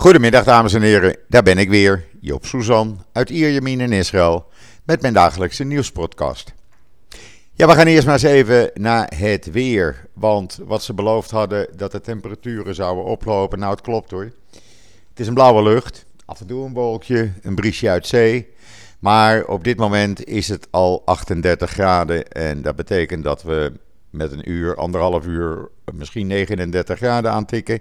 Goedemiddag dames en heren, daar ben ik weer, Joop Suzan uit Ierjemien in Israël met mijn dagelijkse nieuwspodcast. Ja, we gaan eerst maar eens even naar het weer, want wat ze beloofd hadden dat de temperaturen zouden oplopen, nou het klopt hoor. Het is een blauwe lucht, af en toe een wolkje, een briesje uit zee, maar op dit moment is het al 38 graden en dat betekent dat we met een uur, anderhalf uur, misschien 39 graden aantikken.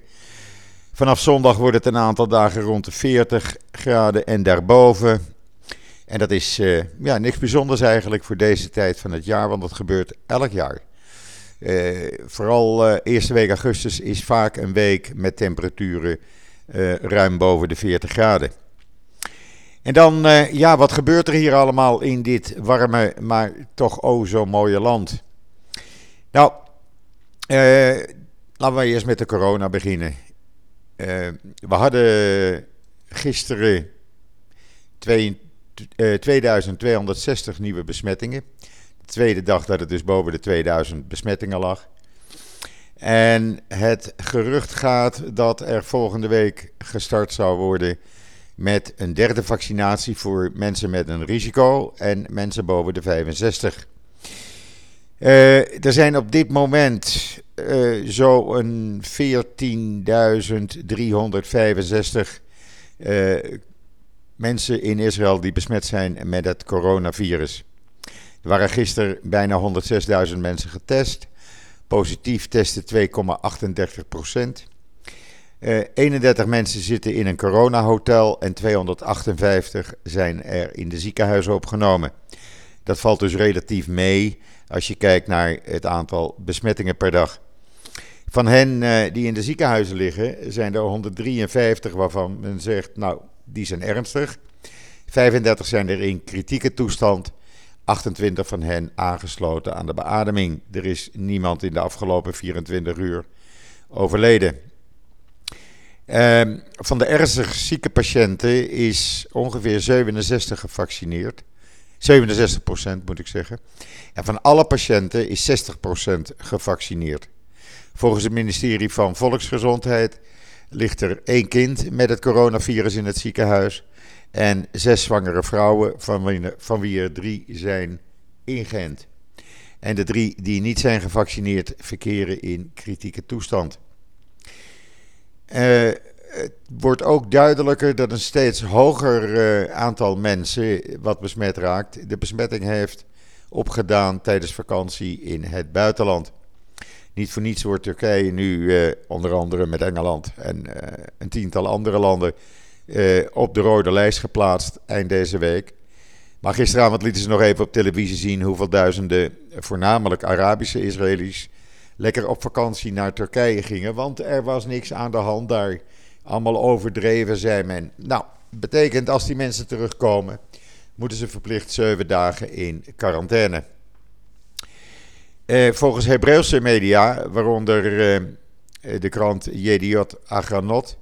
Vanaf zondag wordt het een aantal dagen rond de 40 graden en daarboven. En dat is uh, ja, niks bijzonders eigenlijk voor deze tijd van het jaar, want dat gebeurt elk jaar. Uh, vooral uh, eerste week augustus is vaak een week met temperaturen ruim boven de 40 graden. En dan, ja, wat gebeurt er hier allemaal in dit warme, maar toch o zo mooie land? Nou, laten we eerst met de corona beginnen. Uh, we hadden gisteren twee, uh, 2260 nieuwe besmettingen. De tweede dag dat het dus boven de 2000 besmettingen lag. En het gerucht gaat dat er volgende week gestart zou worden met een derde vaccinatie voor mensen met een risico en mensen boven de 65. Uh, er zijn op dit moment uh, zo'n 14.365 uh, mensen in Israël die besmet zijn met het coronavirus. Er waren gisteren bijna 106.000 mensen getest. Positief testen 2,38 procent. Uh, 31 mensen zitten in een coronahotel en 258 zijn er in de ziekenhuizen opgenomen. Dat valt dus relatief mee als je kijkt naar het aantal besmettingen per dag. Van hen uh, die in de ziekenhuizen liggen, zijn er 153 waarvan men zegt, nou, die zijn ernstig. 35 zijn er in kritieke toestand. 28 van hen aangesloten aan de beademing. Er is niemand in de afgelopen 24 uur overleden. Uh, van de ernstig zieke patiënten is ongeveer 67 gevaccineerd. 67% moet ik zeggen. En van alle patiënten is 60% gevaccineerd. Volgens het ministerie van Volksgezondheid ligt er één kind met het coronavirus in het ziekenhuis en zes zwangere vrouwen, van wie, van wie er drie zijn ingeënt. En de drie die niet zijn gevaccineerd verkeren in kritieke toestand. Uh, het wordt ook duidelijker dat een steeds hoger uh, aantal mensen wat besmet raakt, de besmetting heeft opgedaan tijdens vakantie in het buitenland. Niet voor niets wordt Turkije nu uh, onder andere met Engeland en uh, een tiental andere landen op de rode lijst geplaatst eind deze week. Maar gisteravond lieten ze nog even op televisie zien hoeveel duizenden, voornamelijk Arabische Israëli's, lekker op vakantie naar Turkije gingen. Want er was niks aan de hand daar. Allemaal overdreven, zei men. Nou, betekent als die mensen terugkomen, moeten ze verplicht zeven dagen in quarantaine. Eh, volgens Hebreeuwse media, waaronder eh, de krant Jediot Agranot,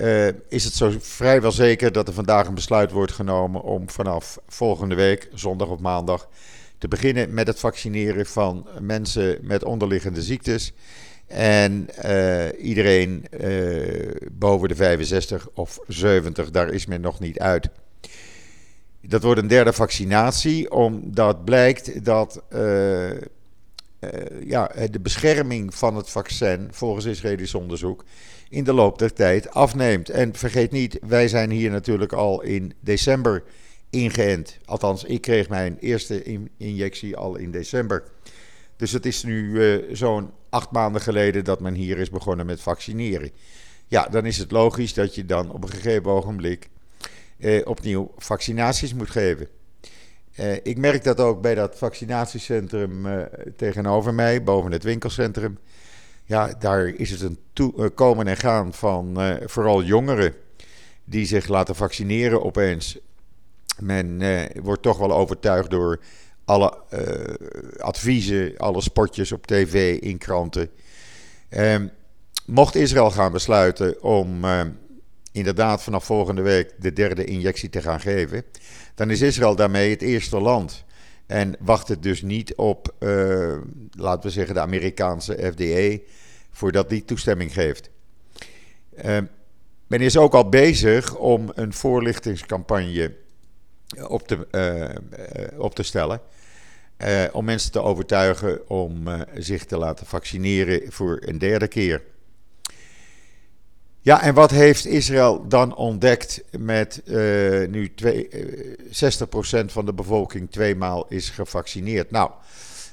uh, is het zo vrijwel zeker dat er vandaag een besluit wordt genomen om vanaf volgende week, zondag of maandag, te beginnen met het vaccineren van mensen met onderliggende ziektes. En uh, iedereen uh, boven de 65 of 70, daar is men nog niet uit. Dat wordt een derde vaccinatie, omdat blijkt dat uh, ja, de bescherming van het vaccin, volgens Israëlisch onderzoek, in de loop der tijd afneemt. En vergeet niet, wij zijn hier natuurlijk al in december ingeënt. Althans, ik kreeg mijn eerste in injectie al in december. Dus het is nu zo'n acht maanden geleden dat men hier is begonnen met vaccineren. Ja, dan is het logisch dat je dan op een gegeven ogenblik uh, opnieuw vaccinaties moet geven. Uh, ik merk dat ook bij dat vaccinatiecentrum tegenover mij, boven het winkelcentrum. Ja, daar is het een toe, komen en gaan van vooral jongeren die zich laten vaccineren opeens. Men wordt toch wel overtuigd door alle uh, adviezen, alle spotjes op tv, in kranten. Um, mocht Israël gaan besluiten om uh, inderdaad vanaf volgende week de derde injectie te gaan geven, dan is Israël daarmee het eerste land. En wacht het dus niet op, uh, laten we zeggen, de Amerikaanse FDA, voordat die toestemming geeft. Um, men is ook al bezig om een voorlichtingscampagne op te, op te stellen. Om mensen te overtuigen om zich te laten vaccineren voor een derde keer. Ja, en wat heeft Israël dan ontdekt met uh, nu twee, 60% van de bevolking tweemaal is gevaccineerd? Nou,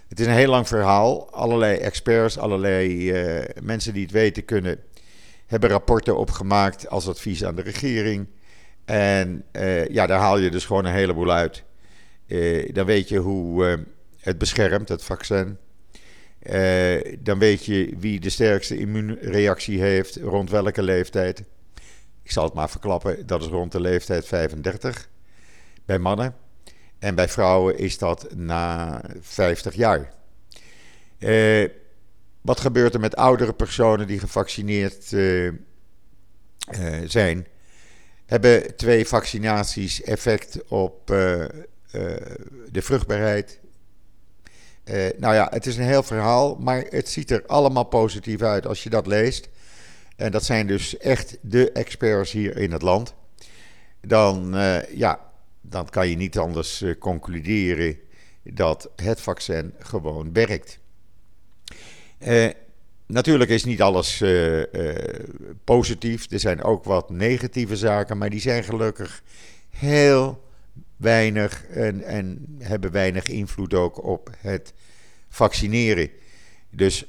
het is een heel lang verhaal. Allerlei experts, allerlei mensen die het weten kunnen, hebben rapporten opgemaakt als advies aan de regering. En ja, daar haal je dus gewoon een heleboel uit. Dan weet je hoe het beschermt, het vaccin. dan weet je wie de sterkste immuunreactie heeft, rond welke leeftijd. Ik zal het maar verklappen, dat is rond de leeftijd 35 bij mannen. En bij vrouwen is dat na 50 jaar. Eh, wat gebeurt er met oudere personen die gevaccineerd uh, zijn? Hebben twee vaccinaties effect op de vruchtbaarheid? Nou ja, het is een heel verhaal, maar het ziet er allemaal positief uit als je dat leest. En dat zijn dus echt de experts hier in het land. Dan, ja, dan kan je niet anders concluderen dat het vaccin gewoon werkt. Natuurlijk is niet alles positief. Er zijn ook wat negatieve zaken, maar die zijn gelukkig heel weinig en, en hebben weinig invloed ook op het vaccineren. Dus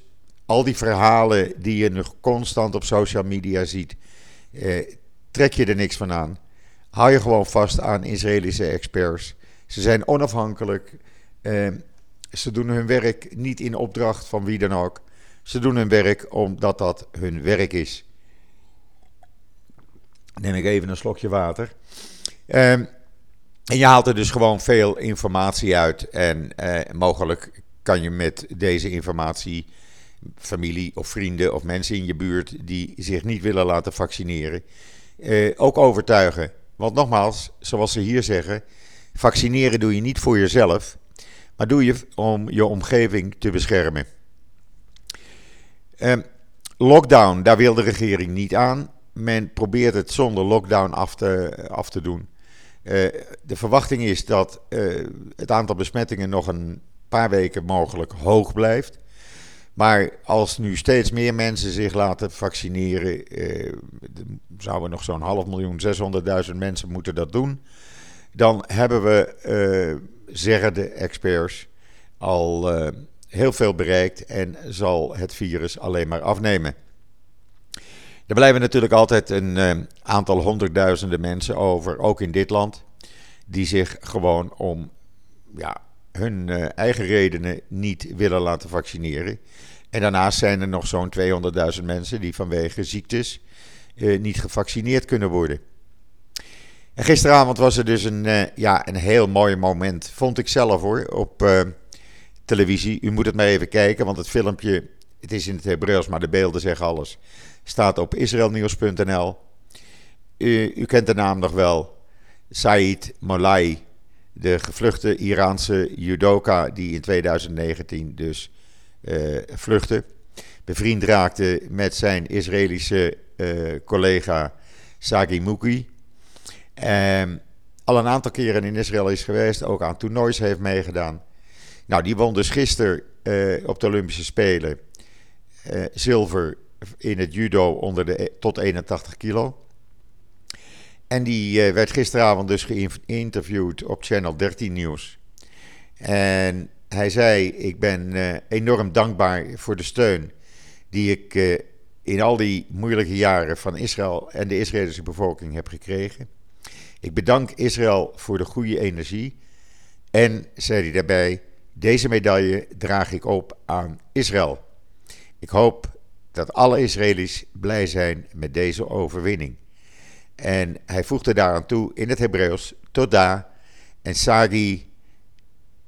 al die verhalen die je nog constant op social media ziet, trek je er niks van aan. Hou je gewoon vast aan Israëlische experts. Ze zijn onafhankelijk. Ze doen hun werk niet in opdracht van wie dan ook. Ze doen hun werk omdat dat hun werk is. Neem ik even een slokje water. Ehm, en je haalt er dus gewoon veel informatie uit. En eh, mogelijk kan je met deze informatie familie of vrienden of mensen in je buurt die zich niet willen laten vaccineren, eh, ook overtuigen. Want nogmaals, zoals ze hier zeggen, vaccineren doe je niet voor jezelf, maar doe je om je omgeving te beschermen. Um, lockdown, daar wil de regering niet aan. Men probeert het zonder lockdown af te, af te doen. Uh, de verwachting is dat uh, het aantal besmettingen nog een paar weken mogelijk hoog blijft. Maar als nu steeds meer mensen zich laten vaccineren, uh, zouden nog zo'n half miljoen, 600.000 mensen moeten dat doen. Dan hebben we, zeggen de experts, al heel veel bereikt en zal het virus alleen maar afnemen. Er blijven natuurlijk altijd een uh, aantal honderdduizenden mensen over, ook in dit land, die zich gewoon om ja, hun uh, eigen redenen niet willen laten vaccineren. En daarnaast zijn er nog zo'n 200.000 mensen die vanwege ziektes uh, niet gevaccineerd kunnen worden. En gisteravond was er dus een, ja, een heel mooi moment, vond ik zelf hoor, op televisie. U moet het maar even kijken, want het filmpje, het is in het Hebreeuws, maar de beelden zeggen alles. Staat op israelnieuws.nl. U, u, kent de naam nog wel. Said Molai, de gevluchte Iraanse judoka die in 2019 dus uh, vluchtte. Bevriend raakte met zijn Israëlische uh, collega Sagi Muki. Um, al een aantal keren in Israël is geweest, ook aan toernoois heeft meegedaan. Nou, die won dus gisteren uh, op de Olympische Spelen zilver in het judo onder de e, tot 81 kilo. En die uh, werd gisteravond dus geïnterviewd op Channel 13 Nieuws. En hij zei: Ik ben enorm dankbaar voor de steun die ik in al die moeilijke jaren van Israël en de Israëlische bevolking heb gekregen. Ik bedank Israël voor de goede energie. En, zei hij daarbij, deze medaille draag ik op aan Israël. Ik hoop dat alle Israëli's blij zijn met deze overwinning. En hij voegde daaraan toe in het Hebreeuws: Toda. En Sagi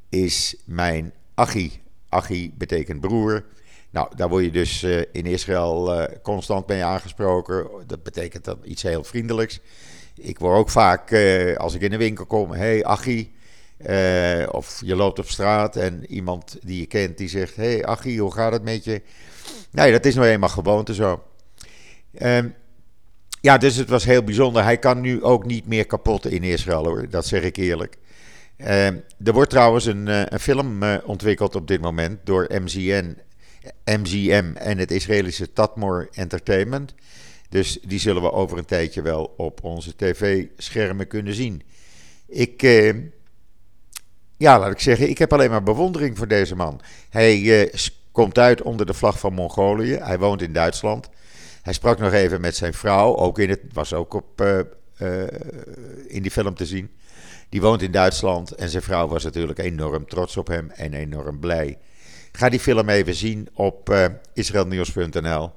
is mijn Achi. Achi betekent broer. Nou, daar word je dus uh, in Israël uh, constant mee aangesproken. Dat betekent dan iets heel vriendelijks. Ik word ook vaak, uh, als ik in de winkel kom, hey Achi. Uh, of je loopt op straat en iemand die je kent die zegt: Hey Achie, hoe gaat het met je? Nee, dat is nou eenmaal gewoonte zo. Um, ja, dus het was heel bijzonder. Hij kan nu ook niet meer kapot in Israël hoor, dat zeg ik eerlijk. Uh, er wordt trouwens een, uh, een film uh, ontwikkeld op dit moment door MZN, MGM en het Israëlische Tatmor Entertainment. Dus die zullen we over een tijdje wel op onze tv-schermen kunnen zien. Ik, ja, laat ik zeggen, ik heb alleen maar bewondering voor deze man. Hij komt uit onder de vlag van Mongolië. Hij woont in Duitsland. Hij sprak nog even met zijn vrouw, ook in het, was ook op, uh, uh, in die film te zien. Die woont in Duitsland en zijn vrouw was natuurlijk enorm trots op hem en enorm blij. Ga die film even zien op uh, israelnieuws.nl.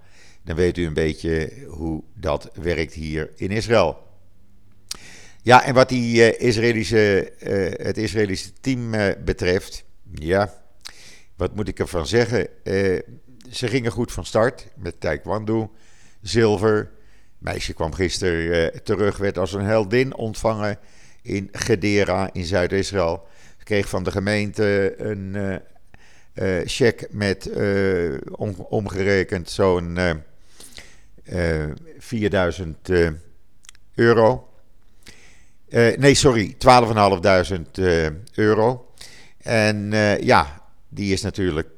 Dan weet u een beetje hoe dat werkt hier in Israël. Ja, en wat die, Israëlische, het Israëlische team betreft, ja, wat moet ik ervan zeggen? ze gingen goed van start met taekwondo zilver. Meisje kwam gisteren uh, terug, werd als een heldin ontvangen in Gedera in Zuid-Israël. Ze kreeg van de gemeente een uh, uh, cheque met om, omgerekend zo'n 4000 euro. nee, sorry, 12.500 euro. En ja, die is natuurlijk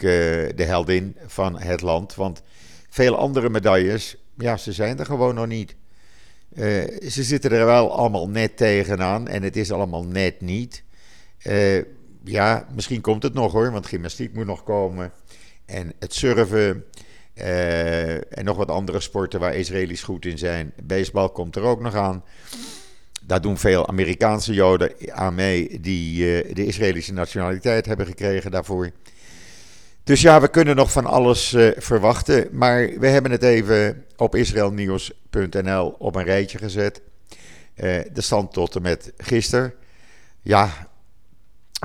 de heldin van het land. Want veel andere medailles ja, ze zijn er gewoon nog niet. Uh, ze zitten er wel allemaal net tegenaan en het is allemaal net niet. Uh, ja, misschien komt het nog hoor, want gymnastiek moet nog komen. En het surfen uh, en nog wat andere sporten waar Israëli's goed in zijn. Baseball komt er ook nog aan. Daar doen veel Amerikaanse Joden aan mee die de Israëlische nationaliteit hebben gekregen daarvoor. Dus ja, we kunnen nog van alles uh, verwachten. Maar we hebben het even op israelnieuws.nl op een rijtje gezet. Uh, de stand tot en met gisteren. Ja,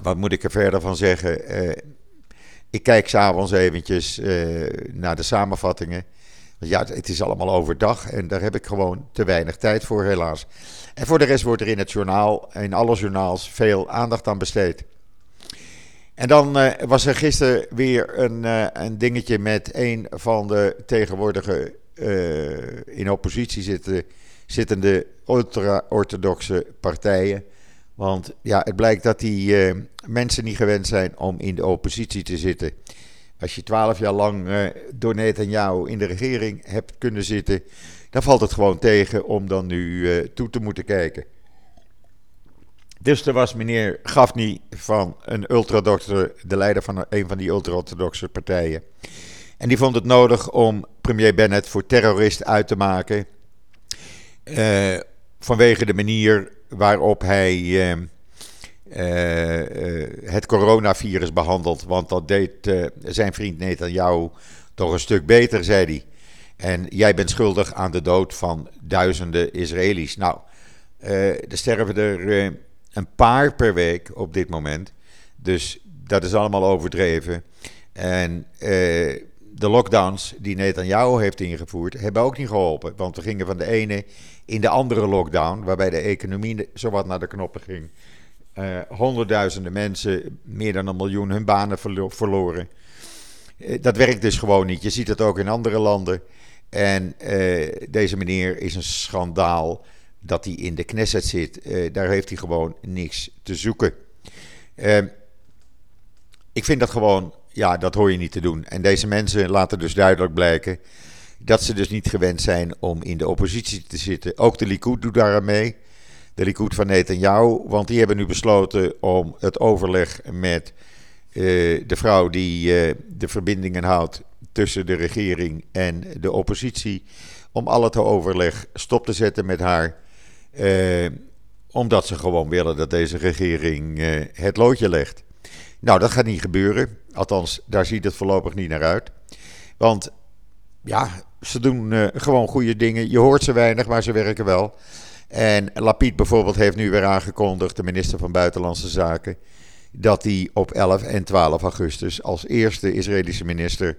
wat moet ik er verder van zeggen? Uh, ik kijk s'avonds eventjes naar de samenvattingen. Ja, het is allemaal overdag en daar heb ik gewoon te weinig tijd voor, helaas. En voor de rest wordt er in het journaal, in alle journaals, veel aandacht aan besteed. En dan uh, was er gisteren weer een, uh, een dingetje met een van de tegenwoordige uh, in oppositie zitten, zittende ultra-orthodoxe partijen. Want ja, het blijkt dat die mensen niet gewend zijn om in de oppositie te zitten. Als je twaalf jaar lang door Netanyahu in de regering hebt kunnen zitten, dan valt het gewoon tegen om dan nu toe te moeten kijken. Dus er was meneer Gafni van een ultradoxe, de leider van een van die ultra-orthodoxe partijen. En die vond het nodig om premier Bennett voor terrorist uit te maken. Uh, vanwege de manier waarop hij uh, uh, het coronavirus behandelt. Want dat deed zijn vriend Netanyahu toch een stuk beter, zei hij. En jij bent schuldig aan de dood van duizenden Israëli's. Nou, er sterven er een paar per week op dit moment. Dus dat is allemaal overdreven. En uh, de lockdowns die Netanyahu heeft ingevoerd, hebben ook niet geholpen. Want we gingen van de ene in de andere lockdown, waarbij de economie zowat naar de knoppen ging. Uh, honderdduizenden mensen, meer dan een miljoen, hun banen verloren. Uh, dat werkt dus gewoon niet. Je ziet het ook in andere landen. En deze meneer is een schandaal dat hij in de Knesset zit, uh, daar heeft hij gewoon niks te zoeken. Uh, ik vind dat gewoon, ja, dat hoor je niet te doen. En deze mensen laten dus duidelijk blijken dat ze dus niet gewend zijn om in de oppositie te zitten. Ook de Likud doet daar aan mee. De Likud van Netanyahu, want die hebben nu besloten om het overleg met uh, de vrouw die de verbindingen houdt tussen de regering en de oppositie, om al het overleg stop te zetten met haar. Eh, omdat ze gewoon willen dat deze regering eh, het loodje legt. Nou, dat gaat niet gebeuren. Althans, daar ziet het voorlopig niet naar uit. Want ja, ze doen uh, gewoon goede dingen. Je hoort ze weinig, maar ze werken wel. En Lapid bijvoorbeeld heeft nu weer aangekondigd, de minister van Buitenlandse Zaken, dat hij op 11 en 12 augustus als eerste Israëlische minister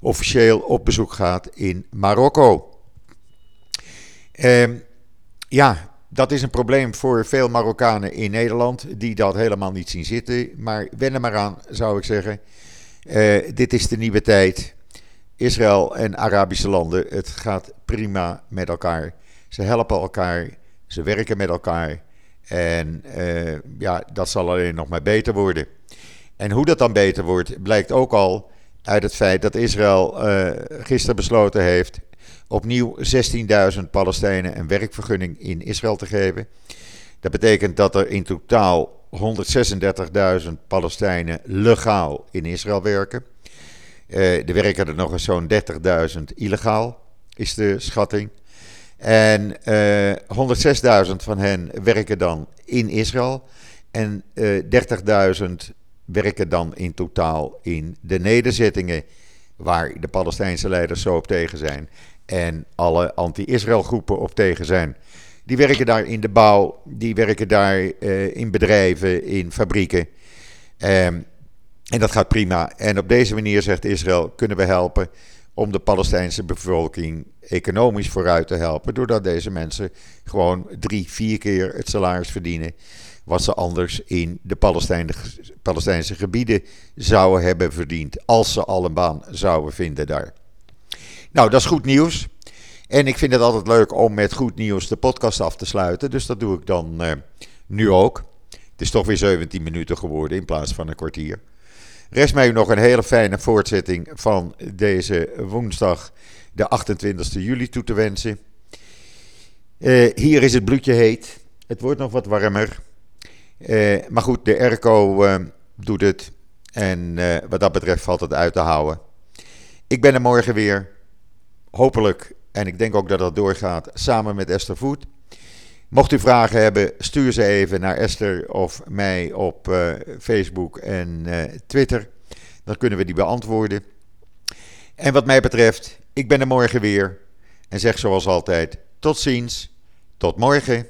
officieel op bezoek gaat in Marokko. Uh, ja, dat is een probleem voor veel Marokkanen in Nederland die dat helemaal niet zien zitten. Maar wen er maar aan, zou ik zeggen. Uh, dit is de nieuwe tijd. Israël en Arabische landen, het gaat prima met elkaar. Ze helpen elkaar, ze werken met elkaar. En uh, ja, dat zal alleen nog maar beter worden. En hoe dat dan beter wordt, blijkt ook al uit het feit dat Israël uh, gisteren besloten heeft opnieuw 16.000 Palestijnen een werkvergunning in Israël te geven. Dat betekent dat er in totaal 136.000 Palestijnen legaal in Israël werken. Uh, er werken er nog eens zo'n 30.000 illegaal, is de schatting. En uh, eh, 106.000 van hen werken dan in Israël. En uh, eh, 30.000 werken dan in totaal in de nederzettingen. Waar de Palestijnse leiders zo op tegen zijn. En alle anti-Israël groepen op tegen zijn. Die werken daar in de bouw, die werken daar uh, in bedrijven, in fabrieken. Um, en dat gaat prima. En op deze manier, zegt Israël, kunnen we helpen om de Palestijnse bevolking economisch vooruit te helpen. Doordat deze mensen gewoon drie, vier keer het salaris verdienen. Wat ze anders in de Palestijnse gebieden zouden hebben verdiend. Als ze al een baan zouden vinden daar. Nou, dat is goed nieuws. En ik vind het altijd leuk om met goed nieuws de podcast af te sluiten. Dus dat doe ik dan uh, nu ook. Het is toch weer 17 minuten geworden in plaats van een kwartier. Rest mij nog een hele fijne voortzetting van deze woensdag, de 28 juli, toe te wensen. Uh, hier is het bloedje heet. Het wordt nog wat warmer. Uh, maar goed, de uh, doet het. En wat dat betreft valt het uit te houden. Ik ben er morgen weer. Hopelijk, en ik denk ook dat dat doorgaat, samen met Esther Voet. Mocht u vragen hebben, stuur ze even naar Esther of mij op uh, Facebook en uh, Twitter. Dan kunnen we die beantwoorden. En wat mij betreft, ik ben er morgen weer. En zeg zoals altijd, tot ziens, tot morgen.